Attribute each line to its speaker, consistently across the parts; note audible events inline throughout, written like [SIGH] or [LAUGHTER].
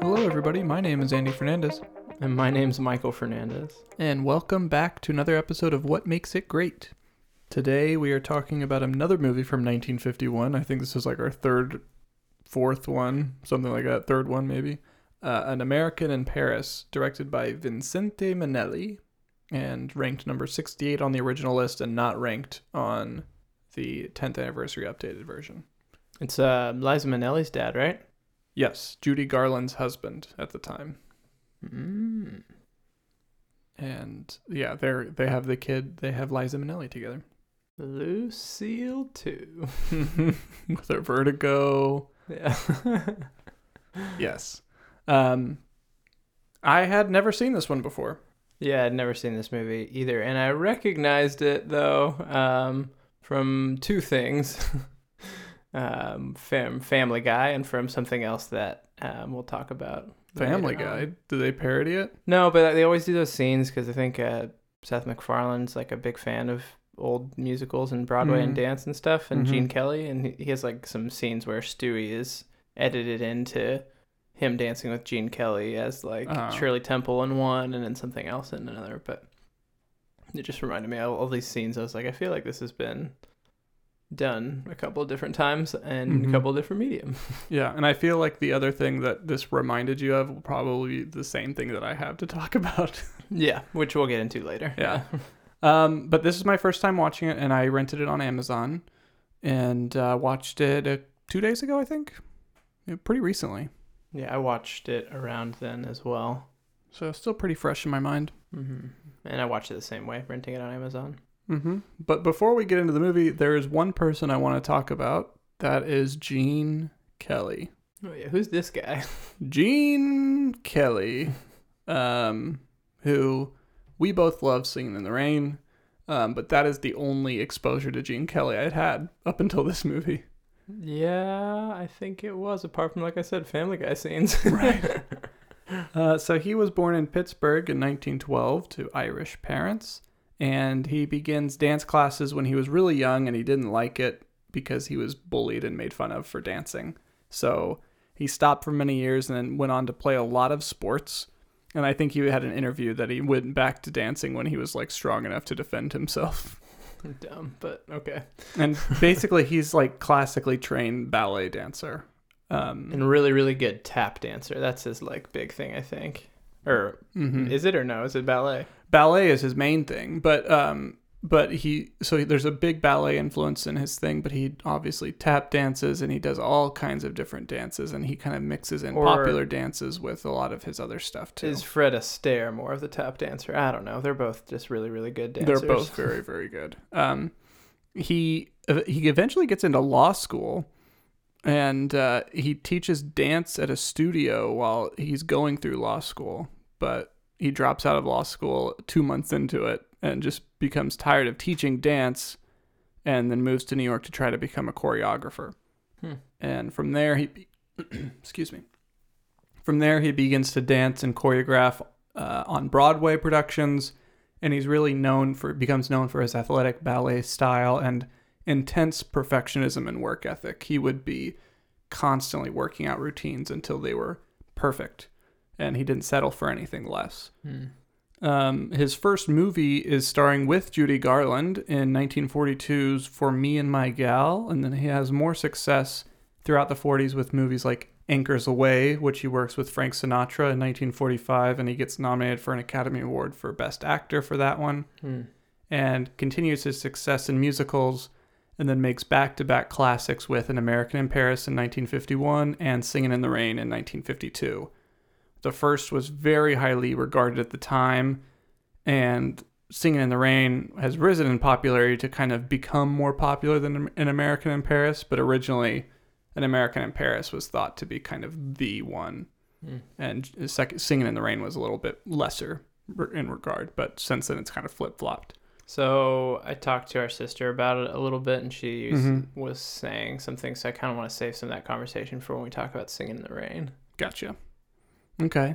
Speaker 1: Hello, everybody. My name is Andy Fernandez,
Speaker 2: And my name's Michael Fernandez.
Speaker 1: and welcome back to another episode of What Makes It Great. Today, we are talking about another movie from 1951. I think this is like our third, fourth one, something like that, third one maybe. Uh, An American in Paris, directed by Vincente Minnelli, and ranked number 68 on the original list and not ranked on the 10th anniversary updated version.
Speaker 2: It's uh, Liza Minnelli's dad, right?
Speaker 1: Yes, Judy Garland's husband at the time.
Speaker 2: Mm.
Speaker 1: and yeah, they're they have the kid. They have Liza Minnelli together
Speaker 2: Lucille, too. [LAUGHS]
Speaker 1: with her vertigo.
Speaker 2: Yeah. [LAUGHS]
Speaker 1: Yes, um, I had never seen this one before.
Speaker 2: yeah, I'd never seen this movie either. And I recognized it, though, um, from two things [LAUGHS] um, fam- Family Guy and from something else that um, we'll talk about.
Speaker 1: Family
Speaker 2: later on.
Speaker 1: Guy. Do they parody it?
Speaker 2: No, but they always do those scenes because I think uh, Seth MacFarlane's like a big fan of old musicals and Broadway and
Speaker 1: Mhm.
Speaker 2: dance and stuff, and
Speaker 1: Mhm.
Speaker 2: Gene Kelly, and he- he has like some scenes where Stewie is edited into him dancing with Gene Kelly as like
Speaker 1: Oh.
Speaker 2: Shirley Temple in one, and then something else in another. But it just reminded me of all these scenes. I was like, I feel like this has been done a couple of different times and
Speaker 1: Mhm.
Speaker 2: a couple of different medium. [LAUGHS]
Speaker 1: Yeah, and I feel like the other thing that this reminded you of will probably be the same thing that I have to talk [LAUGHS] about.
Speaker 2: yeah, which we'll get into later.
Speaker 1: Yeah. [LAUGHS] Um, but this is my first time watching it, and I rented it on Amazon, and uh, watched it uh, two days ago, I think, Yeah, pretty recently.
Speaker 2: yeah, I watched it around then as well.
Speaker 1: So still pretty fresh in my mind.
Speaker 2: Mm-hmm. And I watched it the same way, renting it on Amazon.
Speaker 1: Mm-hmm. But before we get into the movie, there is one person I want to talk about. That is Gene Kelly.
Speaker 2: Oh yeah, who's this guy? [LAUGHS]
Speaker 1: Gene Kelly, um, who we both love singing in the rain. Um, but that is the only exposure to Gene Kelly I'd had up until this movie.
Speaker 2: yeah, I think it was. Apart from like I said, Family Guy scenes. [LAUGHS]
Speaker 1: Right. Uh, so he was born in Pittsburgh in 1912 to Irish parents, and he begins dance classes when he was really young, and he didn't like it because he was bullied and made fun of for dancing. So he stopped for many years and then went on to play a lot of sports. And I think he had an interview that he went back to dancing when he was like strong enough to defend himself. [LAUGHS]
Speaker 2: Dumb, but okay.
Speaker 1: And basically, he's like classically trained ballet dancer. Um,
Speaker 2: And really, really good tap dancer. That's his like big thing, I think. Or
Speaker 1: mhm.
Speaker 2: is it or no? Is it ballet?
Speaker 1: ballet is his main thing but um but he so there's a big ballet influence in his thing but he obviously tap dances and he does all kinds of different dances and he kind of mixes in
Speaker 2: Or-
Speaker 1: popular dances with a lot of his other stuff too
Speaker 2: Is Fred Astaire more of the tap dancer? I don't know. They're both just really, really good dancers.
Speaker 1: they're both very very good um he he eventually gets into law school and uh, he teaches dance at a studio while he's going through law school but he drops out of law school two months into it and just becomes tired of teaching dance and then moves to new york to try to become a choreographer
Speaker 2: Hmm.
Speaker 1: and from there he be- [CLEARS THROAT] excuse me from there he begins to dance and choreograph uh, on broadway productions and he's really known for becomes known for his athletic ballet style and intense perfectionism and work ethic. He would be constantly working out routines until they were perfect, and he didn't settle for anything less.
Speaker 2: Hmm.
Speaker 1: Um, his first movie is starring with Judy Garland in 1942's For Me and My Gal, and then he has more success throughout the 40s with movies like Anchors Aweigh, which he works with Frank Sinatra in 1945, and he gets nominated for an Academy Award for Best Actor for that one
Speaker 2: Hmm.
Speaker 1: and continues his success in musicals and then makes back-to-back classics with An American in Paris in 1951 and Singing in the Rain in 1952. The first was very highly regarded at the time and Singing in the Rain has risen in popularity to kind of become more popular than An American in Paris, but originally An American in Paris was thought to be kind of the one
Speaker 2: Hmm.
Speaker 1: and second, Singing in the Rain was a little bit lesser in regard, but since then it's kind of flip-flopped.
Speaker 2: So I talked to our sister about it a little bit, and she was,
Speaker 1: Mhm.
Speaker 2: was saying something. So I kind of want to save some of that conversation for when we talk about singing in the rain.
Speaker 1: Gotcha. Okay.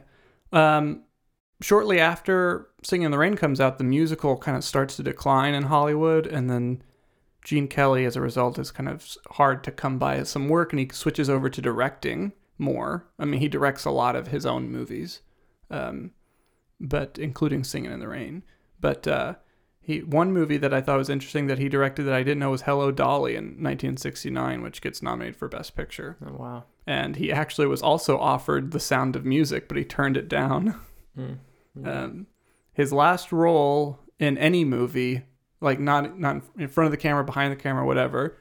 Speaker 1: Um, shortly after Singing in the Rain comes out, the musical kind of starts to decline in Hollywood, and then Gene Kelly, as a result, is kind of hard to come by some work, and he switches over to directing more. I mean, he directs a lot of his own movies, um, but including Singing in the Rain. But uh, he one movie that I thought was interesting that he directed that I didn't know was Hello Dolly in 1969, which gets nominated for Best Picture.
Speaker 2: Oh, wow.
Speaker 1: And he actually was also offered The Sound of Music, but he turned it down.
Speaker 2: Mm. [LAUGHS]
Speaker 1: Um, his last role in any movie, like not not in front of the camera, behind the camera, whatever,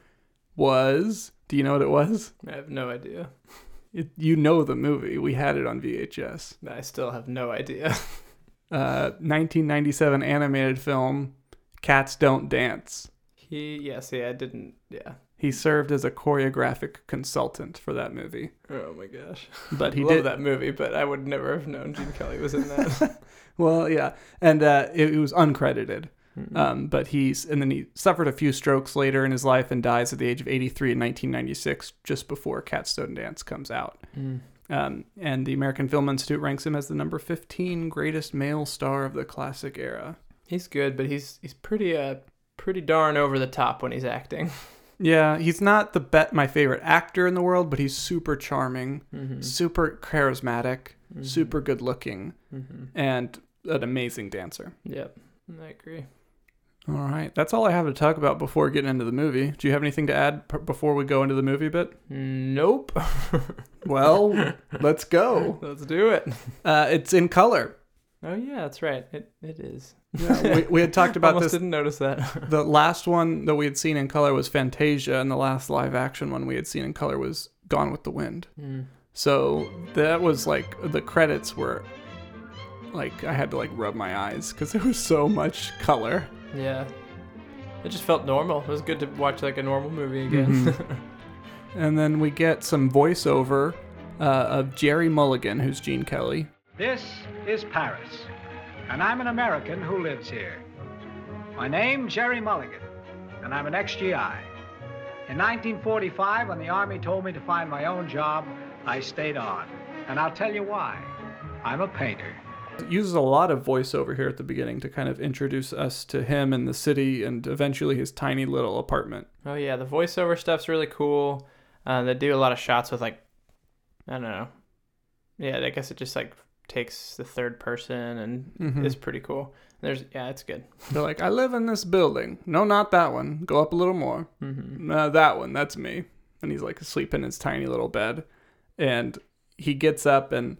Speaker 1: was. Do you know what it was?
Speaker 2: I have no idea.
Speaker 1: It, you know the movie. We had it on VHS.
Speaker 2: I still have no idea. [LAUGHS]
Speaker 1: Uh, 1997 animated film, Cats Don't Dance.
Speaker 2: He, yes, yeah, see, I didn't, yeah.
Speaker 1: He served as a choreographic consultant for that movie,
Speaker 2: Oh my gosh.
Speaker 1: but he
Speaker 2: Love
Speaker 1: did
Speaker 2: that movie, but I would never have known Gene Kelly was in that. [LAUGHS]
Speaker 1: well, yeah, and uh, it, it was uncredited.
Speaker 2: Mm.
Speaker 1: Um, but he's and then he suffered a few strokes later in his life and dies at the age of 83 in 1996, just before Cats Don't Dance comes out.
Speaker 2: Mm.
Speaker 1: Um, and the American Film Institute ranks him as the number 15 greatest male star of the classic era.
Speaker 2: He's good, but he's he's pretty uh pretty darn over the top when he's acting. [LAUGHS]
Speaker 1: Yeah, he's not the bet my favorite actor in the world, but he's super charming,
Speaker 2: Mm-hmm.
Speaker 1: super charismatic, super good looking,
Speaker 2: Mm-hmm.
Speaker 1: and an amazing dancer.
Speaker 2: Yep, I agree.
Speaker 1: All right, that's all I have to talk about before getting into the movie. Do you have anything to add p- before we go into the movie bit?
Speaker 2: Nope. [LAUGHS]
Speaker 1: Well, let's go.
Speaker 2: Let's do it. [LAUGHS]
Speaker 1: Uh, it's in color.
Speaker 2: Oh yeah, that's right. It it is.
Speaker 1: Yeah, we, we had talked [LAUGHS] about
Speaker 2: Almost
Speaker 1: this.
Speaker 2: didn't notice that.
Speaker 1: The last one that we had seen in color was Fantasia, and the last live action one we had seen in color was Gone with the Wind.
Speaker 2: Mm.
Speaker 1: So that was like the credits were like I had to like rub my eyes because there was so much color.
Speaker 2: Yeah. It just felt normal. It was good to watch like a normal movie again.
Speaker 1: Mhm. [LAUGHS] And then we get some voiceover uh, of Jerry Mulligan, who's Gene Kelly.
Speaker 3: This is Paris, and I'm an American who lives here. My name, Jerry Mulligan, and I'm an ex-GI. In 1945, when the Army told me to find my own job, I stayed on. And I'll tell you why. I'm a painter.
Speaker 1: Uses a lot of voiceover here at the beginning to kind of introduce us to him and the city and eventually his tiny little apartment.
Speaker 2: oh yeah, the voiceover stuff's really cool. Uh, they do a lot of shots with like, I don't know. Yeah, I guess it just like takes the third person and
Speaker 1: Mhm.
Speaker 2: is pretty cool. There's yeah, it's good. [LAUGHS]
Speaker 1: They're like, I live in this building. No, not that one. Go up a little more.
Speaker 2: Mm-hmm.
Speaker 1: Uh, that one, that's me. And he's like asleep in his tiny little bed. And he gets up and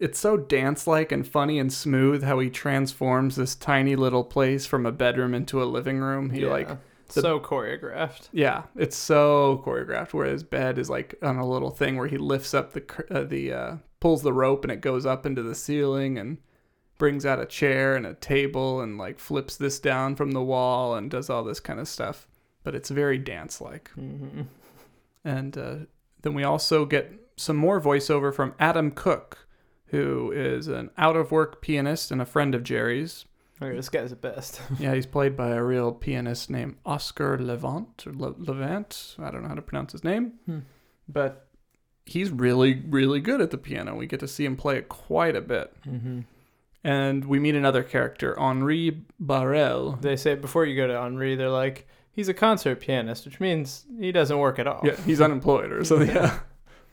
Speaker 1: it's so dance like and funny and smooth how he transforms this tiny little place from a bedroom into a living room. He like the-
Speaker 2: so choreographed.
Speaker 1: Yeah, it's so choreographed. Where his bed is like on a little thing where he lifts up the uh, the uh, pulls the rope and it goes up into the ceiling and brings out a chair and a table and like flips this down from the wall and does all this kind of stuff. But it's very dance like.
Speaker 2: Mm-hmm.
Speaker 1: And uh, then we also get some more voiceover from Adam Cook, who is an out of work pianist and a friend of Jerry's.
Speaker 2: Okay, this guy's the best. [LAUGHS]
Speaker 1: Yeah, he's played by a real pianist named Oscar Levant or Le- Levant. I don't know how to pronounce his name,
Speaker 2: Hmm.
Speaker 1: but he's really, really good at the piano. We get to see him play it quite a bit.
Speaker 2: Mm-hmm.
Speaker 1: And we meet another character, Henri Baurel.
Speaker 2: They say before you go to Henri, they're like, he's a concert pianist, which means he doesn't work at all.
Speaker 1: Yeah, he's [LAUGHS] unemployed or something. Yeah,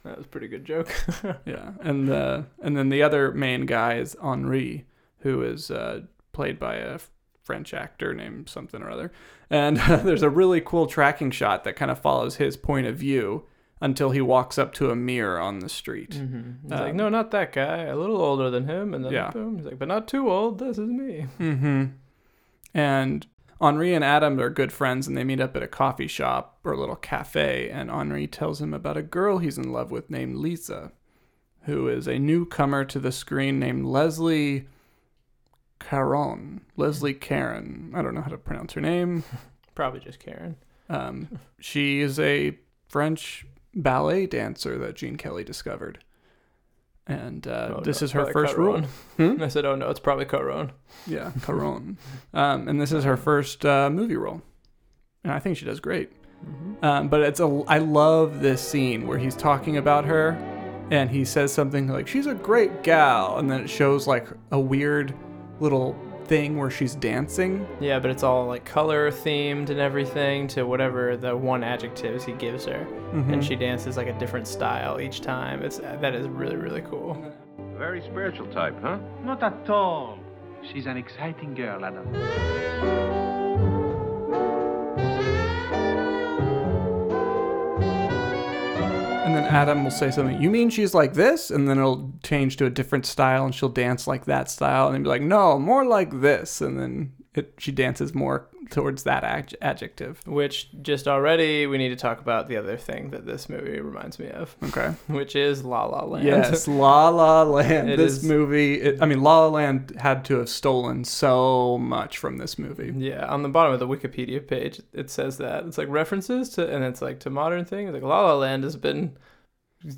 Speaker 2: That was a pretty good joke. [LAUGHS]
Speaker 1: yeah. And uh, and then the other main guy is Henri, who is uh, played by a French actor named something or other. And [LAUGHS] there's a really cool tracking shot that kind of follows his point of view until he walks up to a mirror on the street.
Speaker 2: Mm-hmm. He's
Speaker 1: Um,
Speaker 2: like, no, not that guy. A little older than him, and then
Speaker 1: Yeah.
Speaker 2: boom. He's like, but not too old. This is me.
Speaker 1: Mm-hmm. And Henri and Adam are good friends, and they meet up at a coffee shop or a little cafe. And Henri tells him about a girl he's in love with named Lisa, who is a newcomer to the screen named Leslie Caron. Leslie Karen. I don't know how to pronounce her name. [LAUGHS]
Speaker 2: Probably just Karen.
Speaker 1: Um, she is a French ballet dancer that Gene Kelly discovered. And uh,
Speaker 2: Oh,
Speaker 1: this
Speaker 2: no,
Speaker 1: is her
Speaker 2: probably
Speaker 1: first role.
Speaker 2: Caron.
Speaker 1: Hmm?
Speaker 2: I said, oh no, it's probably Caron.
Speaker 1: Yeah, Caron. um, and this is her first uh, movie role, and I think she does great.
Speaker 2: Mm-hmm.
Speaker 1: Um, but it's a I love this scene where he's talking about her, and he says something like "She's a great gal," and then it shows like a weird little thing where she's dancing.
Speaker 2: Yeah, but it's all like color themed and everything to whatever the one adjectives he gives her,
Speaker 1: Mhm.
Speaker 2: and she dances like a different style each time. It's that is really really cool.
Speaker 4: Very spiritual type, huh?
Speaker 5: Not at all. She's an exciting girl, Adam.
Speaker 1: And then Adam will say something, You mean she's like this? And then it'll change to a different style and she'll dance like that style. And be like, No, more like this. And then it, she dances more towards that ad- adjective.
Speaker 2: Which just already we need to talk about the other thing that this movie reminds me of,
Speaker 1: Okay. [LAUGHS]
Speaker 2: which is La La Land.
Speaker 1: Yes, [LAUGHS] La La Land.
Speaker 2: It
Speaker 1: this
Speaker 2: is-
Speaker 1: movie, it, I mean, La La Land had to have stolen so much from this movie.
Speaker 2: Yeah, on the bottom of the Wikipedia page, it says that it's like references to, and it's like to modern things. Like La La Land has been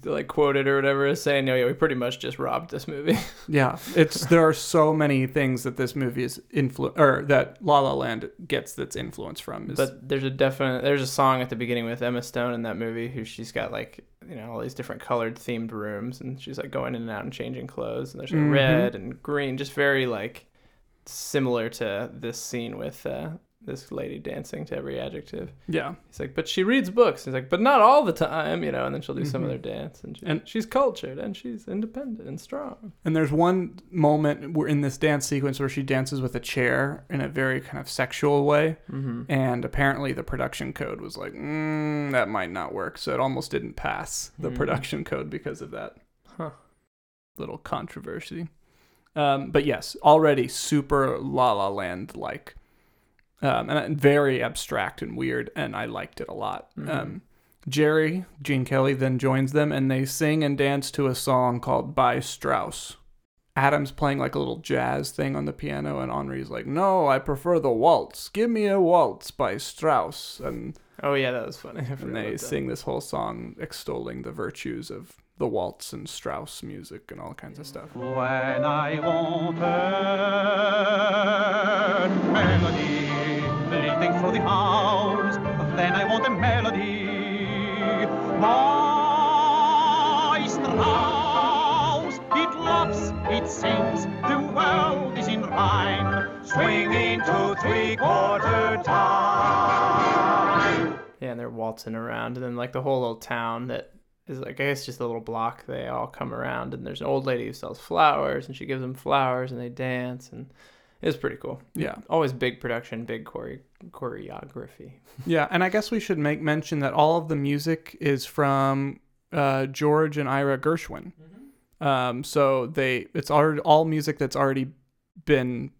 Speaker 2: like quoted or whatever as saying, "No, yeah, we pretty much just robbed this movie." [LAUGHS]
Speaker 1: Yeah, it's there are so many things that this movie is influ or that La La Land gets that's influence from. Is,
Speaker 2: but there's a definite there's a song at the beginning with Emma Stone in that movie who she's got like you know all these different colored themed rooms and she's like going in and out and changing clothes and there's like
Speaker 1: Mhm.
Speaker 2: red and green, just very like similar to this scene with uh, this lady dancing to every adjective.
Speaker 1: yeah,
Speaker 2: He's like, but she reads books. He's like, but not all the time, you know. And then she'll do some of
Speaker 1: Mhm.
Speaker 2: their dance, and, she,
Speaker 1: And-
Speaker 2: she's cultured and she's independent and strong.
Speaker 1: and there's one moment where in this dance sequence where she dances with a chair in a very kind of sexual way,
Speaker 2: Mm-hmm.
Speaker 1: and apparently the production code was like, mm, that might not work, so it almost didn't pass the
Speaker 2: Hmm.
Speaker 1: production code because of that.
Speaker 2: Huh.
Speaker 1: Little controversy. Um, but yes, already super La La Land like, um, and very abstract and weird, and I liked it a lot.
Speaker 2: Mhm.
Speaker 1: Um, Jerry, Gene Kelly, then joins them, and they sing and dance to a song called "By Strauss." Adam's playing like a little jazz thing on the piano, and Henri's like, "No, I prefer the waltz. Give me a waltz by Strauss." And,
Speaker 2: Oh yeah, that was funny. [LAUGHS]
Speaker 1: And they sing this whole song extolling the virtues of the waltz and Strauss music and all kinds of stuff.
Speaker 6: When I want a melody, leading through the house, then I want a melody. By Strauss, it loves, it sings, the world is in rhyme, swinging to three-quarter time.
Speaker 2: Yeah, and they're waltzing around, and then like the whole little town that is like I guess just a little block. They all come around, and there's an old lady who sells flowers, and she gives them flowers, and they dance, and it's pretty cool.
Speaker 1: Yeah.
Speaker 2: Always big production, big chore- choreography. [LAUGHS]
Speaker 1: Yeah, and I guess we should make mention that all of the music is from uh, George and Ira Gershwin. Um, so they it's already all music that's already been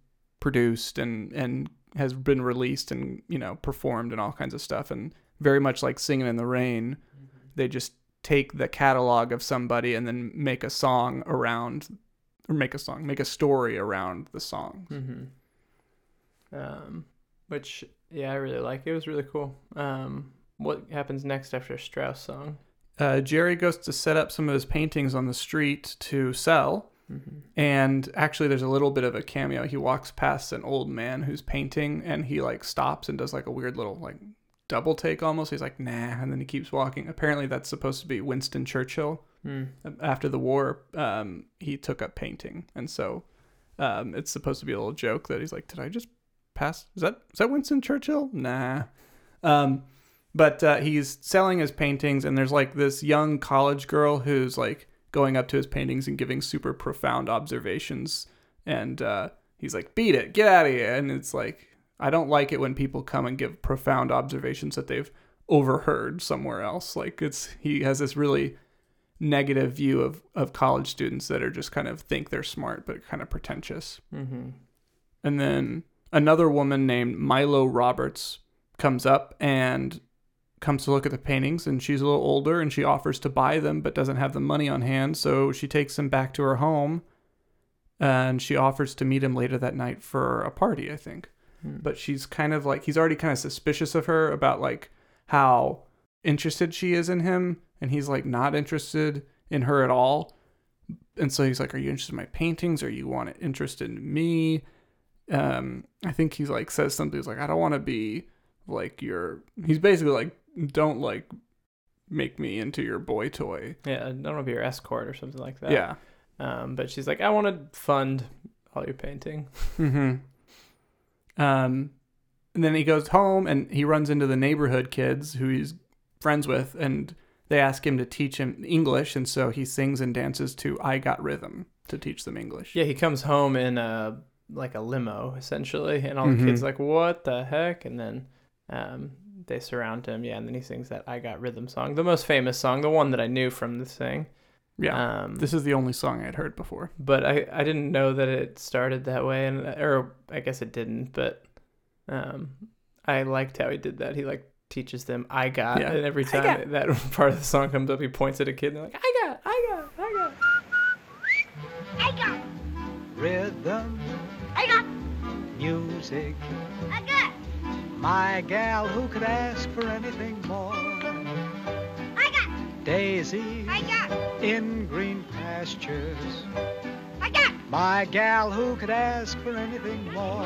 Speaker 1: produced and and has been released and you know performed and all kinds of stuff and very much like Singing in the Rain, they just take the catalog of somebody and then make a song around or make a song, make a story around the song.
Speaker 2: Mm-hmm. Um, which yeah, I really like. It was really cool. Um, what happens next after Strauss song?
Speaker 1: Uh, Jerry goes to set up some of his paintings on the street to sell.
Speaker 2: Mm-hmm.
Speaker 1: And actually, there's a little bit of a cameo. He walks past an old man who's painting, and he like stops and does like a weird little like double take almost. He's like, nah, and then he keeps walking. Apparently, that's supposed to be Winston Churchill.
Speaker 2: Mm.
Speaker 1: After the war, um, he took up painting, and so um, it's supposed to be a little joke that he's like, did I just pass? Is that is that Winston Churchill? Nah. Um, but uh, he's selling his paintings, and there's like this young college girl who's like going up to his paintings and giving super profound observations. And uh, he's like, "Beat it, get out of here!" And it's like, I don't like it when people come and give profound observations that they've overheard somewhere else. Like it's he has this really negative view of of college students that are just kind of think they're smart but kind of pretentious.
Speaker 2: Mm-hmm.
Speaker 1: And then another woman named Milo Roberts comes up and comes to look at the paintings and she's a little older and she offers to buy them but doesn't have the money on hand so she takes them back to her home and she offers to meet him later that night for a party i think
Speaker 2: Hmm.
Speaker 1: but she's kind of like he's already kind of suspicious of her about like how interested she is in him and he's like not interested in her at all and so he's like are you interested in my paintings or you want interested in me um i think he's like says something he's like i don't want to be like your he's basically like don't like make me into your boy toy
Speaker 2: Yeah, I don't want to be your escort or something like that.
Speaker 1: yeah
Speaker 2: Um, but she's like, I want to fund all your painting.
Speaker 1: mm-hmm Um, and then he goes home and he runs into the neighborhood kids who he's friends with, and they ask him to teach him English, and so he sings and dances to "I Got Rhythm" to teach them English.
Speaker 2: Yeah, he comes home in a like a limo essentially, and all the
Speaker 1: Mhm.
Speaker 2: kids are like, "What the heck?" And then um, they surround him. Yeah, and then he sings that "I Got Rhythm" song, the most famous song, the one that I knew from this thing.
Speaker 1: Yeah,
Speaker 2: Um,
Speaker 1: this is the only song I'd heard before.
Speaker 2: but I, I didn't know that it started that way, and or I guess it didn't. But um, I liked how he did that. He like teaches them "I got,"
Speaker 1: Yeah.
Speaker 2: and every time that [LAUGHS] part of the song comes up, he points at a kid and they're like, "I got, I got, I got."
Speaker 7: I got,
Speaker 3: Rhythm,
Speaker 7: I got,
Speaker 3: music,
Speaker 7: I got,
Speaker 3: my gal, who could ask for anything more?
Speaker 7: I got,
Speaker 3: Daisy
Speaker 7: I got,
Speaker 3: in green pastures.
Speaker 7: I got.
Speaker 3: My gal, who could ask for anything more?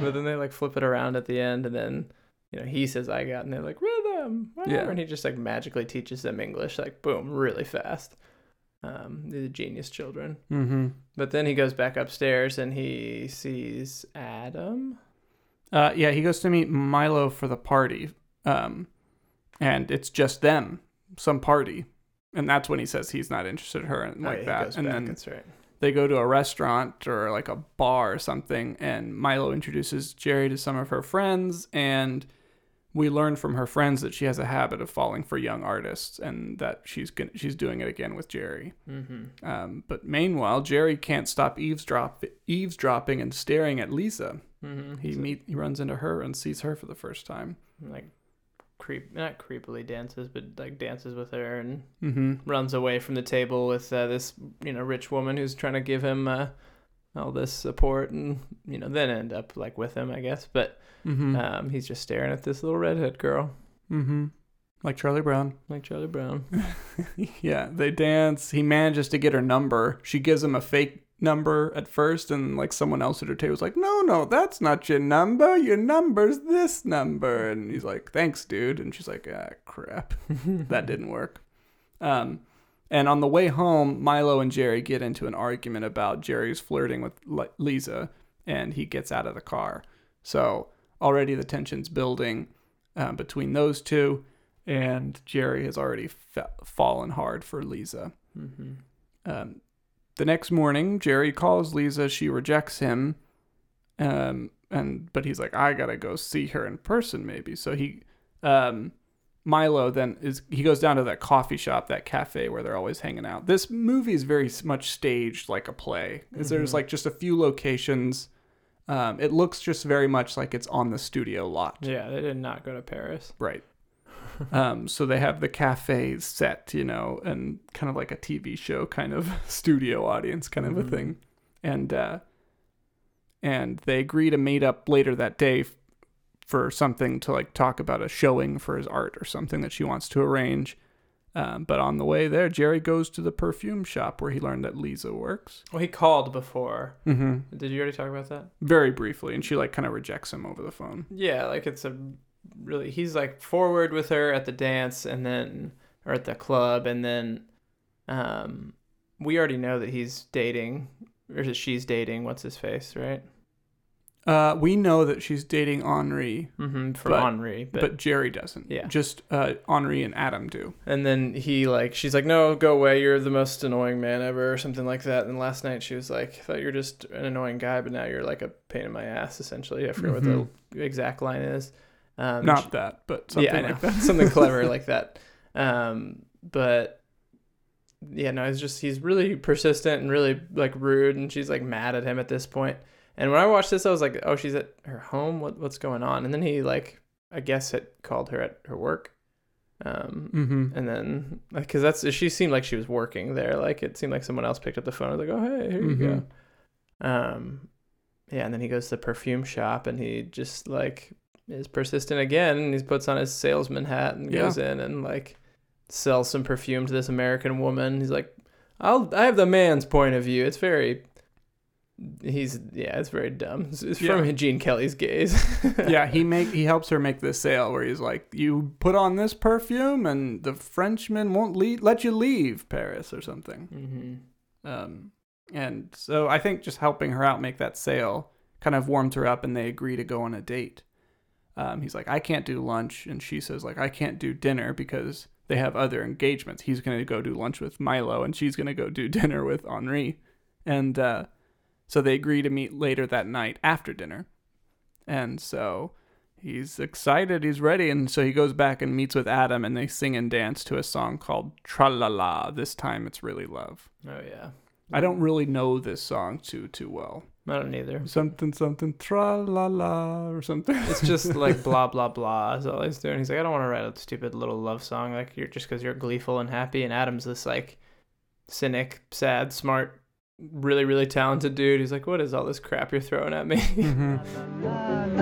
Speaker 2: But then they like flip it around at the end, and then you know he says "I got," and they're like rhythm, whatever,
Speaker 1: Yeah.
Speaker 2: and he just like magically teaches them English, like boom, really fast. Um, they're the genius children.
Speaker 1: Mm-hmm.
Speaker 2: But then he goes back upstairs and he sees Adam.
Speaker 1: Uh, yeah, he goes to meet Milo for the party, um, and it's just them, some party, and that's when he says he's not interested in her and
Speaker 2: Oh,
Speaker 1: like
Speaker 2: yeah,
Speaker 1: that. And
Speaker 2: back.
Speaker 1: then
Speaker 2: That's right.
Speaker 1: they go to a restaurant or like a bar or something, and Milo introduces Jerry to some of her friends, and we learn from her friends that she has a habit of falling for young artists, and that she's gonna, she's doing it again with Jerry.
Speaker 2: Mm-hmm.
Speaker 1: Um, but meanwhile, Jerry can't stop eavesdrop eavesdropping and staring at Lisa.
Speaker 2: Mm-hmm.
Speaker 1: He meet he runs into her and sees her for the first time.
Speaker 2: like creep, not creepily dances, but like dances with her and
Speaker 1: Mm-hmm.
Speaker 2: runs away from the table with uh, this you know rich woman who's trying to give him uh, all this support and you know then end up like with him, I guess. But
Speaker 1: Mm-hmm.
Speaker 2: um, he's just staring at this little redhead girl,
Speaker 1: mm-hmm. Like Charlie Brown.
Speaker 2: like Charlie Brown. [LAUGHS]
Speaker 1: yeah, they dance. He manages to get her number. She gives him a fake number at first, and like someone else at her table was like, "No, no, that's not your number. Your number's this number." And he's like, "Thanks, dude." And she's like, "Ah, crap, that didn't work." Um, and on the way home, Milo and Jerry get into an argument about Jerry's flirting with Li- Lisa, and he gets out of the car. So already the tension's building uh, between those two, and Jerry has already fa- fallen hard for Lisa.
Speaker 2: mm-hmm.
Speaker 1: Um, the next morning, Jerry calls Lisa. She rejects him, um, and but he's like, I gotta go see her in person, maybe. So he, um, Milo then is he goes down to that coffee shop, that cafe where they're always hanging out. This movie is very much staged like a play. 'cause There's like just a few locations. Um, it looks just very much like it's on the studio lot.
Speaker 2: Yeah, they did not go to Paris.
Speaker 1: Right. Um, so they have the cafe set, you know, and kind of like a TV show kind of [LAUGHS] studio audience kind of a
Speaker 2: Mhm.
Speaker 1: thing. And uh, and they agree to meet up later that day f- for something to like talk about a showing for his art or something that she wants to arrange. Um, but on the way there, Jerry goes to the perfume shop where he learned that Lisa works.
Speaker 2: Well, he called before.
Speaker 1: Mm-hmm.
Speaker 2: Did you already talk about that?
Speaker 1: Very briefly, and she like kind of rejects him over the phone.
Speaker 2: Yeah, like it's a really he's like forward with her at the dance and then or at the club and then um we already know that he's dating or that she's dating what's his face, right?
Speaker 1: Uh, we know that she's dating Henri,
Speaker 2: Mm-hmm. For
Speaker 1: But-
Speaker 2: Henri,
Speaker 1: but,
Speaker 2: but,
Speaker 1: Jerry doesn't.
Speaker 2: Yeah.
Speaker 1: Just uh, Henri and Adam do.
Speaker 2: and then he like she's like, No, go away, you're the most annoying man ever or something like that. And last night she was like, I thought you're just an annoying guy, but now you're like a pain in my ass essentially. I forget what the exact line is. Um
Speaker 1: Not that, but something
Speaker 2: yeah,
Speaker 1: like that.
Speaker 2: something clever [LAUGHS] like that. Um, but yeah, no, he's just he's really persistent and really like rude, and she's like mad at him at this point. And when I watched this, I was like, oh, she's at her home. What what's going on? And then he like I guess had called her at her work. Um,
Speaker 1: Mm-hmm.
Speaker 2: and then because that's she seemed like she was working there. Like it seemed like someone else picked up the phone. I was like, oh hey, here you
Speaker 1: Mhm.
Speaker 2: go. Um, yeah, and then he goes to the perfume shop and he just like is persistent again. And he puts on his salesman hat and
Speaker 1: Yeah.
Speaker 2: goes in and like sells some perfume to this American woman. He's like, I'll I have the man's point of view. It's very. He's yeah, it's very dumb. It's, it's
Speaker 1: Yeah.
Speaker 2: from Gene Kelly's gaze. [LAUGHS]
Speaker 1: yeah, he make he helps her make this sale where he's like, "You put on this perfume, and the Frenchman won't le- let you leave Paris or something."
Speaker 2: hmm
Speaker 1: Um, and so I think just helping her out make that sale kind of warms her up and they agree to go on a date. Um, he's like, I can't do lunch. And she says, like, I can't do dinner because they have other engagements. He's going to go do lunch with Milo and she's going to go do [LAUGHS] dinner with Henri. And uh, so they agree to meet later that night after dinner. And so he's excited, he's ready. And so he goes back and meets with Adam and they sing and dance to a song called Tra La La. This time it's really love.
Speaker 2: Oh yeah.
Speaker 1: I don't really know this song too too well.
Speaker 2: I don't either.
Speaker 1: Something something tra la la or something.
Speaker 2: It's just [LAUGHS] like blah blah blah is all he's doing. He's like, I don't want to write a stupid little love song like you're just because you're gleeful and happy. And Adam's this like cynic, sad, smart, really really talented dude. He's like, what is all this crap you're throwing at me?
Speaker 6: Mm-hmm. [LAUGHS] This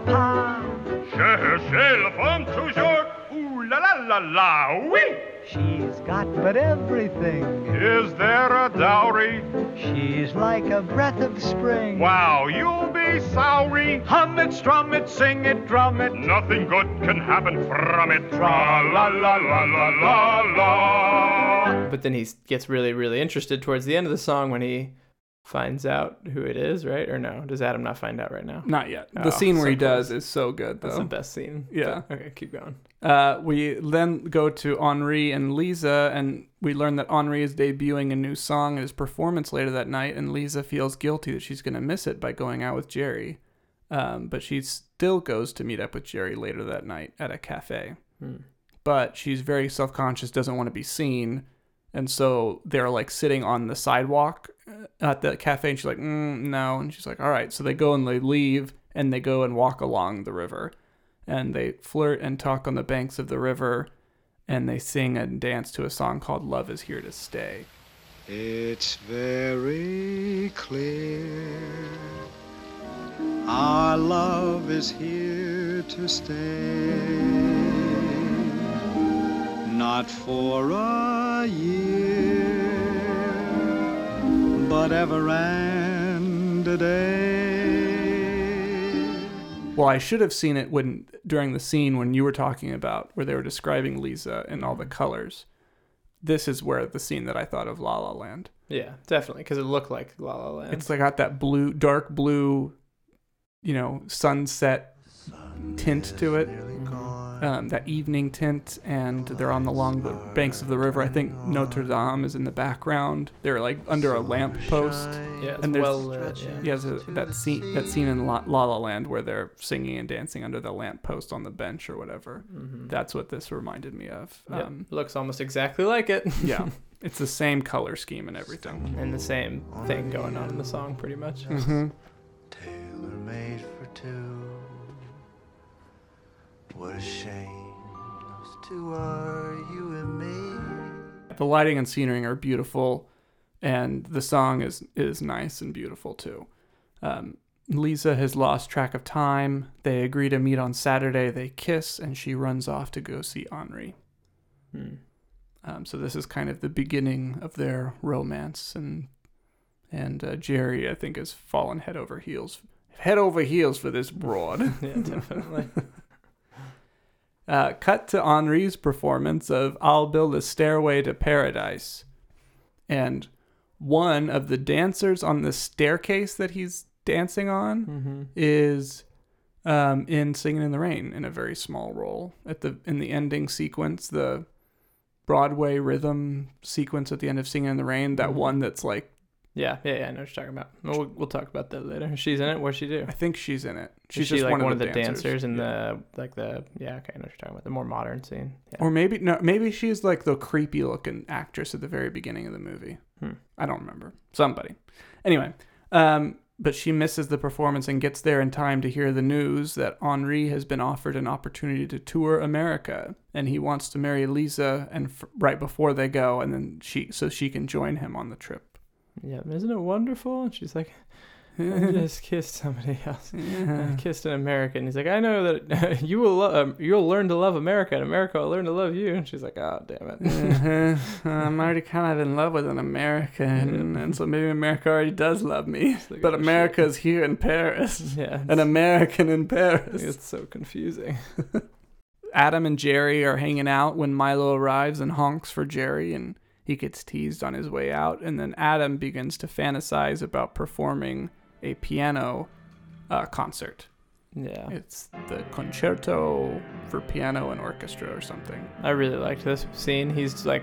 Speaker 6: papa.
Speaker 4: Cherchez la femme toujours. Ooh la la la la, oui.
Speaker 6: She's got but everything.
Speaker 4: Is there a dowry?
Speaker 6: She's like a breath of spring.
Speaker 4: Wow, you'll be sorry.
Speaker 6: Hum it, strum it, sing it, drum it.
Speaker 4: Nothing good can happen from it. Tra la la la la la la.
Speaker 2: but then he gets really really interested towards the end of the song when he finds out who it is, right? Or no? Does Adam not find out right now?
Speaker 1: Not yet.
Speaker 2: Oh,
Speaker 1: The scene where
Speaker 2: so
Speaker 1: he does
Speaker 2: close.
Speaker 1: is so good
Speaker 2: That's the best scene.
Speaker 1: Yeah.
Speaker 2: Okay, keep going.
Speaker 1: Uh, we then go to Henri and Lisa, and we learn that Henri is debuting a new song at his performance later that night, and Lisa feels guilty that she's going to miss it by going out with Jerry. Um, but she still goes to meet up with Jerry later that night at a cafe.
Speaker 2: Hmm.
Speaker 1: But she's very self conscious, doesn't want to be seen. And so they're like sitting on the sidewalk at the cafe, and she's like, mm, no. And she's like, all right. So they go and they leave, and they go and walk along the river and they flirt and talk on the banks of the river and they sing and dance to a song called Love is Here to Stay.
Speaker 8: It's very clear our love is here to stay. Not for a year, but ever and a day.
Speaker 1: Well, I should have seen it when during the scene when you were talking about where they were describing Lisa and all the mm-hmm. colors. This is where the scene that I thought of La La Land.
Speaker 2: Yeah, definitely, because it looked like La La Land.
Speaker 1: It's like got that blue, dark blue, you know, sunset tint to it. Mm-hmm. Um, that evening tint, and they're on the long the banks of the river. I think Notre Dame is in the background. They're like under a lamp post.
Speaker 2: yeah,
Speaker 1: and there's-
Speaker 2: well lit. Yeah.
Speaker 1: Yeah, so that scene that scene in La, La La Land where they're singing and dancing under the lamp post on the bench or whatever. That's what this reminded me of.
Speaker 2: Yep,
Speaker 1: Um,
Speaker 2: looks almost exactly like it. [LAUGHS]
Speaker 1: yeah, it's the same color scheme and everything.
Speaker 2: and the same thing going on in the song, pretty much.
Speaker 1: Mm-hmm.
Speaker 8: Tailor made for two. What a shame those two are, you and me.
Speaker 1: The lighting and scenery are beautiful, and the song is is nice and beautiful too. Um, Lisa has lost track of time. They agree to meet on Saturday. They kiss, and she runs off to go see Henri.
Speaker 2: Hmm.
Speaker 1: Um, so this is kind of the beginning of their romance, and and uh, Jerry, I think, has fallen head over heels, head over heels for this broad. [LAUGHS]
Speaker 2: Yeah, definitely. [LAUGHS]
Speaker 1: Uh, cut to Henri's performance of "I'll Build a Stairway to Paradise," and one of the dancers on the staircase that he's dancing on
Speaker 2: mm-hmm.
Speaker 1: is um, in "Singing in the Rain" in a very small role at the in the ending sequence, the Broadway rhythm sequence at the end of "Singing in the Rain." That
Speaker 2: Mhm.
Speaker 1: one that's like
Speaker 2: Yeah, yeah, yeah. I know what you're talking about. Well, we'll, talk about that later. She's in it. What'd she do?
Speaker 1: I think she's in it.
Speaker 2: She's
Speaker 1: She's
Speaker 2: she
Speaker 1: just
Speaker 2: like
Speaker 1: one, of the,
Speaker 2: dancers, in
Speaker 1: Yeah.
Speaker 2: the like the yeah. Okay, I know what you're talking about. The more modern scene. Yeah.
Speaker 1: Or maybe no, maybe she's like the creepy looking actress at the very beginning of the movie.
Speaker 2: Hmm.
Speaker 1: I don't remember. Somebody. Anyway, um, but she misses the performance and gets there in time to hear the news that Henri has been offered an opportunity to tour America and he wants to marry Lisa and f- right before they go and then she so she can join him on the trip.
Speaker 2: Yeah, isn't it wonderful? And she's like, [LAUGHS] I just kissed somebody else. [LAUGHS] I kissed an American. He's like, I know that [LAUGHS] you will. Lo- um, you'll learn to love America, and America will learn to love you. And she's like, Oh, damn it.
Speaker 1: Uh-huh. I'm already kind of in love with an American, and so maybe America already does love me.
Speaker 2: like,
Speaker 1: But
Speaker 2: oh, shit.
Speaker 1: America's here in Paris.
Speaker 2: yeah,
Speaker 1: An American in Paris.
Speaker 2: it's so confusing.
Speaker 1: Adam and Jerry are hanging out when Milo arrives and honks for Jerry, and he gets teased on his way out. And then Adam begins to fantasize about performing a piano uh, concert.
Speaker 2: Yeah,
Speaker 1: It's the concerto for piano and orchestra or something.
Speaker 2: I really liked this scene. He's like,